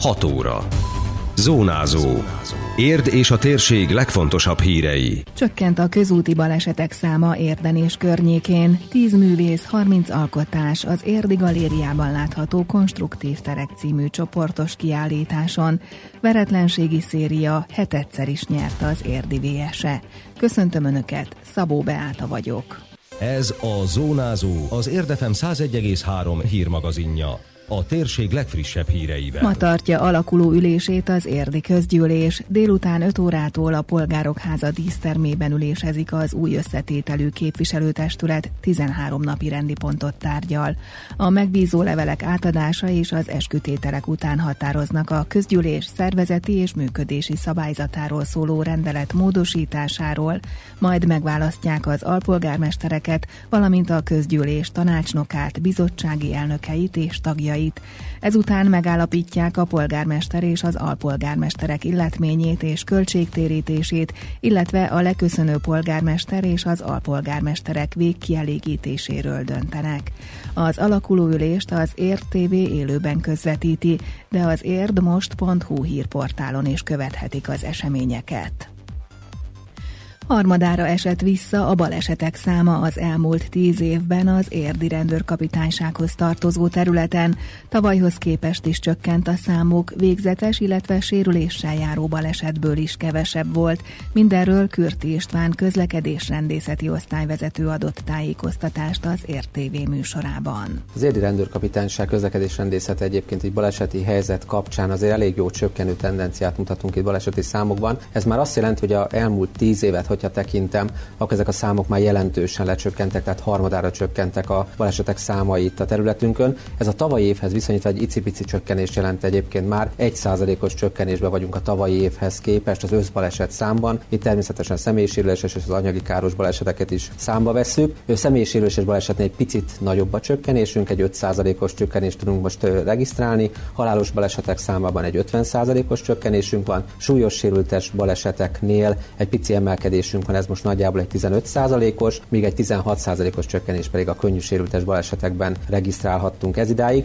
6 óra. Zónázó. Érd és a térség legfontosabb hírei. Csökkent a közúti balesetek száma Érden és környékén. 10 művész, 30 alkotás az Érdi Galériában látható Konstruktív Terek című csoportos kiállításon. Veretlenségi széria hetedszer is nyert az Érdi VS-e. Köszöntöm Önöket, Szabó Beáta vagyok. Ez a Zónázó, az Érdefem 101,3 hírmagazinja a térség legfrissebb híreivel. Ma tartja alakuló ülését az érdi közgyűlés. Délután 5 órától a Polgárok Háza dísztermében ülésezik az új összetételű képviselőtestület 13 napi rendi pontot tárgyal. A megbízó levelek átadása és az eskütételek után határoznak a közgyűlés szervezeti és működési szabályzatáról szóló rendelet módosításáról, majd megválasztják az alpolgármestereket, valamint a közgyűlés tanácsnokát, bizottsági elnökeit és tagjait jogait. Ezután megállapítják a polgármester és az alpolgármesterek illetményét és költségtérítését, illetve a leköszönő polgármester és az alpolgármesterek végkielégítéséről döntenek. Az alakuló ülést az Érd TV élőben közvetíti, de az érdmost.hu hírportálon is követhetik az eseményeket. Harmadára esett vissza a balesetek száma az elmúlt tíz évben az érdi rendőrkapitánysághoz tartozó területen. Tavalyhoz képest is csökkent a számuk, végzetes, illetve sérüléssel járó balesetből is kevesebb volt. Mindenről Kürti István közlekedésrendészeti osztályvezető adott tájékoztatást az értévé műsorában. Az érdi rendőrkapitányság közlekedésrendészete egyébként egy baleseti helyzet kapcsán azért elég jó csökkenő tendenciát mutatunk itt baleseti számokban. Ez már azt jelenti, hogy a elmúlt tíz évet, hogy hogyha tekintem, akkor ezek a számok már jelentősen lecsökkentek, tehát harmadára csökkentek a balesetek számai itt a területünkön. Ez a tavalyi évhez viszonyítva egy icipici csökkenés jelent egyébként már egy százalékos csökkenésbe vagyunk a tavalyi évhez képest az összbaleset számban. Itt természetesen személyisérüléses és az anyagi káros baleseteket is számba vesszük. Személyisérüléses balesetnél egy picit nagyobb a csökkenésünk, egy 5%-os csökkenést tudunk most regisztrálni. Halálos balesetek számában egy 50%-os csökkenésünk van. Súlyos sérültes baleseteknél egy pici emelkedés csökkenésünk van, ez most nagyjából egy 15 os míg egy 16 os csökkenés pedig a könnyű sérültes balesetekben regisztrálhattunk ez idáig.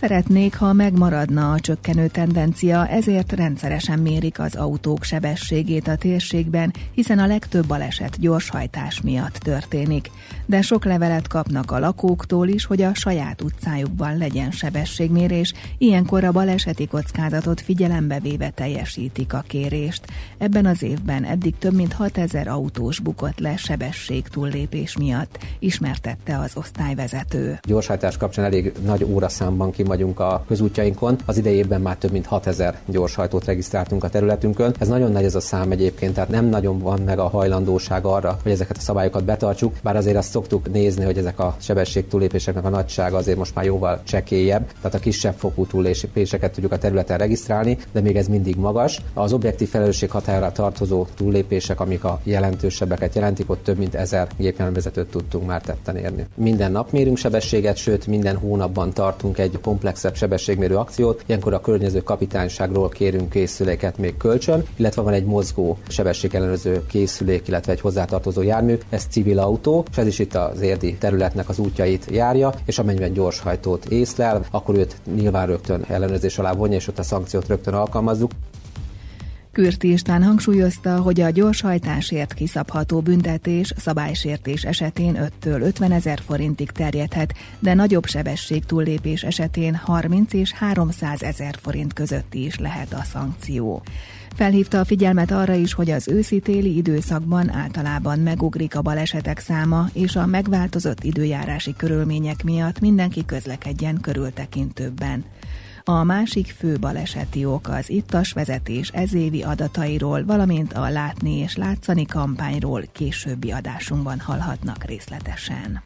Szeretnék, ha megmaradna a csökkenő tendencia, ezért rendszeresen mérik az autók sebességét a térségben, hiszen a legtöbb baleset gyorshajtás miatt történik. De sok levelet kapnak a lakóktól is, hogy a saját utcájukban legyen sebességmérés, ilyenkor a baleseti kockázatot figyelembe véve teljesítik a kérést. Ebben az évben eddig több mint 6000 autós bukott le sebesség túllépés miatt, ismertette az osztályvezető. Gyorshajtás kapcsán elég nagy óraszámban ki vagyunk a közútjainkon. Az idejében már több mint 6000 gyorshajtót regisztráltunk a területünkön. Ez nagyon nagy ez a szám egyébként, tehát nem nagyon van meg a hajlandóság arra, hogy ezeket a szabályokat betartsuk, bár azért azt szoktuk nézni, hogy ezek a sebesség túlépéseknek a nagysága azért most már jóval csekélyebb, tehát a kisebb fokú túlépéseket tudjuk a területen regisztrálni, de még ez mindig magas. Az objektív felelősség határa tartozó túllépések, amik a jelentősebbeket jelentik, ott több mint ezer gépjárművezetőt tudtunk már tetten érni. Minden nap mérünk sebességet, sőt minden hónapban tartunk egy komplexebb sebességmérő akciót, ilyenkor a környező kapitányságról kérünk készüléket még kölcsön, illetve van egy mozgó sebességellenőrző készülék, illetve egy hozzátartozó jármű, ez civil autó, és ez is itt az érdi területnek az útjait járja, és amennyiben gyorshajtót észlel, akkor őt nyilván rögtön ellenőrzés alá vonja, és ott a szankciót rögtön alkalmazzuk. Kürti István hangsúlyozta, hogy a gyorshajtásért kiszabható büntetés szabálysértés esetén 5-től 50 ezer forintig terjedhet, de nagyobb sebesség túllépés esetén 30 és 300 ezer forint közötti is lehet a szankció. Felhívta a figyelmet arra is, hogy az őszi-téli időszakban általában megugrik a balesetek száma, és a megváltozott időjárási körülmények miatt mindenki közlekedjen körültekintőbben. A másik fő baleseti ok az ittas vezetés ezévi adatairól, valamint a látni és látszani kampányról későbbi adásunkban hallhatnak részletesen.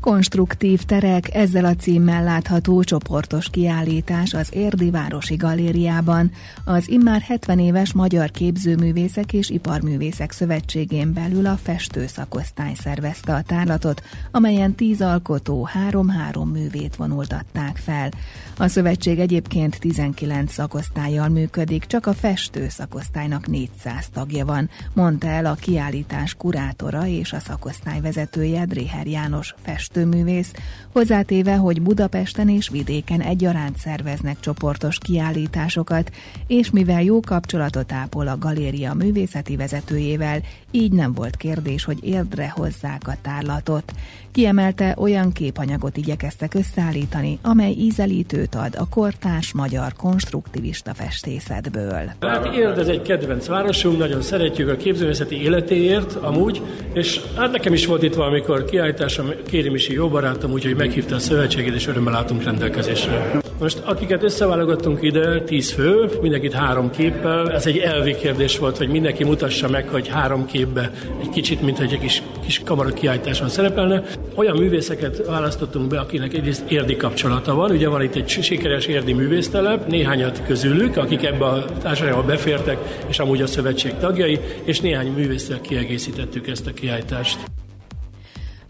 Konstruktív terek ezzel a címmel látható csoportos kiállítás az Érdi Városi Galériában. Az immár 70 éves Magyar Képzőművészek és Iparművészek Szövetségén belül a festő szakosztály szervezte a tárlatot, amelyen tíz alkotó három-három művét vonultatták fel. A szövetség egyébként 19 szakosztályjal működik, csak a festő szakosztálynak 400 tagja van, mondta el a kiállítás kurátora és a szakosztály vezetője Dréher János festő festőművész, hozzátéve, hogy Budapesten és vidéken egyaránt szerveznek csoportos kiállításokat, és mivel jó kapcsolatot ápol a galéria művészeti vezetőjével, így nem volt kérdés, hogy érdre hozzák a tárlatot. Kiemelte, olyan képanyagot igyekeztek összeállítani, amely ízelítőt ad a kortárs magyar konstruktivista festészetből. Hát Érd ez egy kedvenc városunk, nagyon szeretjük a képzőművészeti életéért amúgy, és hát nekem is volt itt valamikor kiállításom, Kéri Misi jó barátom, úgyhogy meghívta a szövetségét, és örömmel látunk rendelkezésre. Most akiket összeválogattunk ide, tíz fő, mindenkit három képpel, ez egy elvi kérdés volt, hogy mindenki mutassa meg, hogy három képbe egy kicsit, mint egy kis, kis kamara kiállításon szerepelne. Olyan művészeket választottunk be, akinek egyrészt érdi kapcsolata van. Ugye van itt egy sikeres érdi művésztelep, néhányat közülük, akik ebbe a társadalomba befértek, és amúgy a szövetség tagjai, és néhány művésszel kiegészítettük ezt a kiállítást.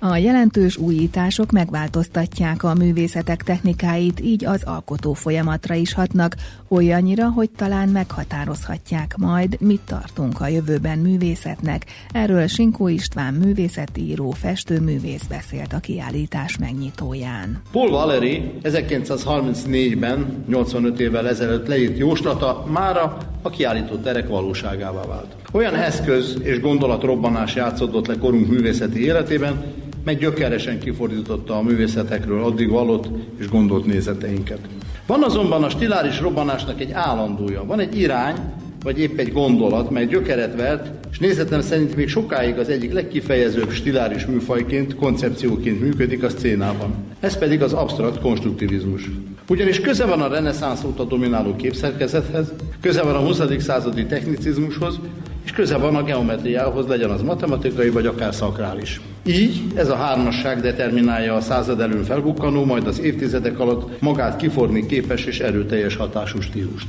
A jelentős újítások megváltoztatják a művészetek technikáit, így az alkotó folyamatra is hatnak, olyannyira, hogy talán meghatározhatják majd, mit tartunk a jövőben művészetnek. Erről Sinkó István művészetíró, festőművész beszélt a kiállítás megnyitóján. Paul Valéry 1934-ben, 85 évvel ezelőtt leírt jóslata mára a kiállító terek valóságává vált. Olyan eszköz és gondolatrobbanás játszódott le korunk művészeti életében, mely gyökeresen kifordította a művészetekről addig valott és gondolt nézeteinket. Van azonban a stiláris robbanásnak egy állandója, van egy irány, vagy épp egy gondolat, mely gyökeret vert, és nézetem szerint még sokáig az egyik legkifejezőbb stiláris műfajként, koncepcióként működik a szcénában. Ez pedig az absztrakt konstruktivizmus. Ugyanis köze van a reneszánsz óta domináló képszerkezethez, köze van a 20. századi technicizmushoz, és köze van a geometriához, legyen az matematikai vagy akár szakrális. Így ez a hármasság determinálja a század előn felbukkanó, majd az évtizedek alatt magát kiforni képes és erőteljes hatású stílust.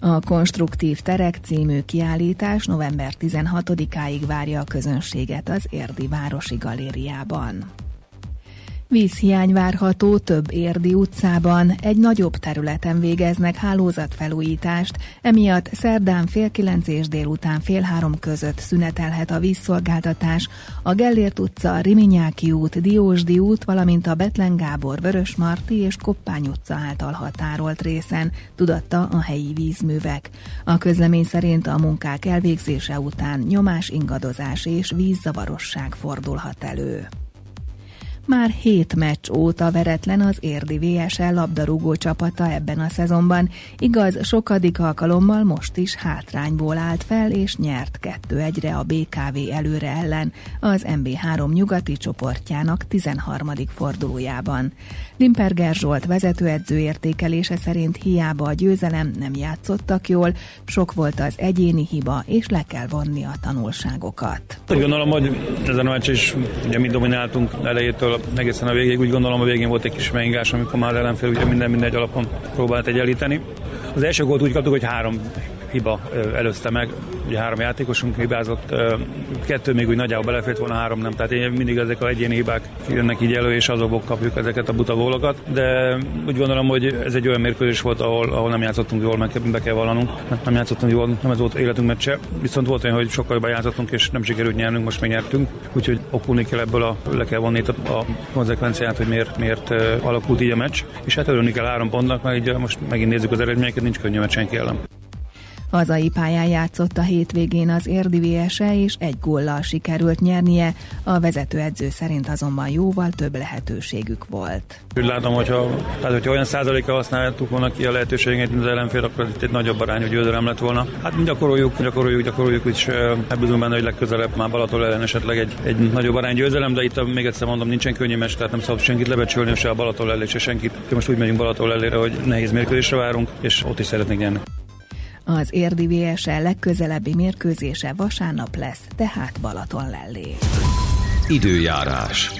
A Konstruktív Terek című kiállítás november 16-áig várja a közönséget az Érdi Városi Galériában. Vízhiány várható több érdi utcában, egy nagyobb területen végeznek hálózatfelújítást, emiatt szerdán fél kilenc és délután fél három között szünetelhet a vízszolgáltatás a Gellért utca, Riminyáki út, Diósdi út, valamint a Betlen Gábor, Vörösmarty és Koppány utca által határolt részen, tudatta a helyi vízművek. A közlemény szerint a munkák elvégzése után nyomás ingadozás és vízzavarosság fordulhat elő. Már hét meccs óta veretlen az érdi VSL labdarúgó csapata ebben a szezonban. Igaz, sokadik alkalommal most is hátrányból állt fel, és nyert 2-1-re a BKV előre ellen az MB3 nyugati csoportjának 13. fordulójában. Limperger Zsolt vezetőedző értékelése szerint hiába a győzelem nem játszottak jól, sok volt az egyéni hiba, és le kell vonni a tanulságokat. Úgy gondolom, hogy ezen a meccs is ugye mi domináltunk elejétől egészen a végéig. Úgy gondolom, a végén volt egy kis megingás, amikor már ellenfél ugye minden mindegy alapon próbált egyenlíteni. Az első gólt úgy kaptuk, hogy három hiba előzte meg. Ugye három játékosunk hibázott, kettő még úgy nagyjából belefért volna, három nem. Tehát mindig ezek a egyéni hibák jönnek így elő, és azokból kapjuk ezeket a buta gólokat. De úgy gondolom, hogy ez egy olyan mérkőzés volt, ahol, ahol nem játszottunk jól, meg be kell vallanunk. Nem játszottunk jól, nem ez volt életünk meccse. Viszont volt olyan, hogy sokkal jobban játszottunk, és nem sikerült nyernünk, most még nyertünk. Úgyhogy okulni kell ebből a, le kell vonni a, a konzekvenciát, hogy miért, miért alakult így a meccs. És hát örülni kell három pontnak, mert így most megint nézzük az eredményeket, nincs könnyű meccs senki. Hazai pályán játszott a hétvégén az érdi VSE, és egy góllal sikerült nyernie, a vezetőedző szerint azonban jóval több lehetőségük volt. Úgy látom, hogyha, tehát, hogyha olyan százaléka használtuk volna ki a lehetőséget, mint az ellenfél, akkor itt egy nagyobb arányú győzelem lett volna. Hát gyakoroljuk, gyakoroljuk, gyakoroljuk, és ebből benne, hogy legközelebb már Balaton ellen esetleg egy, egy nagyobb arány győzelem, de itt még egyszer mondom, nincsen könnyű meccs, tehát nem szabad senkit lebecsülni, se a Balaton ellé, se senkit. Most úgy megyünk Balaton ellére, hogy nehéz mérkőzésre várunk, és ott is szeretnék nyerni. Az érdi VSL legközelebbi mérkőzése vasárnap lesz, tehát Balaton lellé. Időjárás.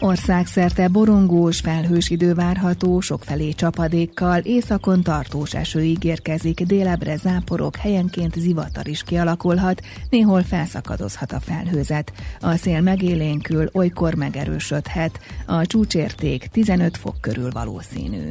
Országszerte borongós, felhős idő várható, sokfelé csapadékkal, északon tartós eső ígérkezik, délebre záporok, helyenként zivatar is kialakulhat, néhol felszakadozhat a felhőzet. A szél megélénkül, olykor megerősödhet, a csúcsérték 15 fok körül valószínű.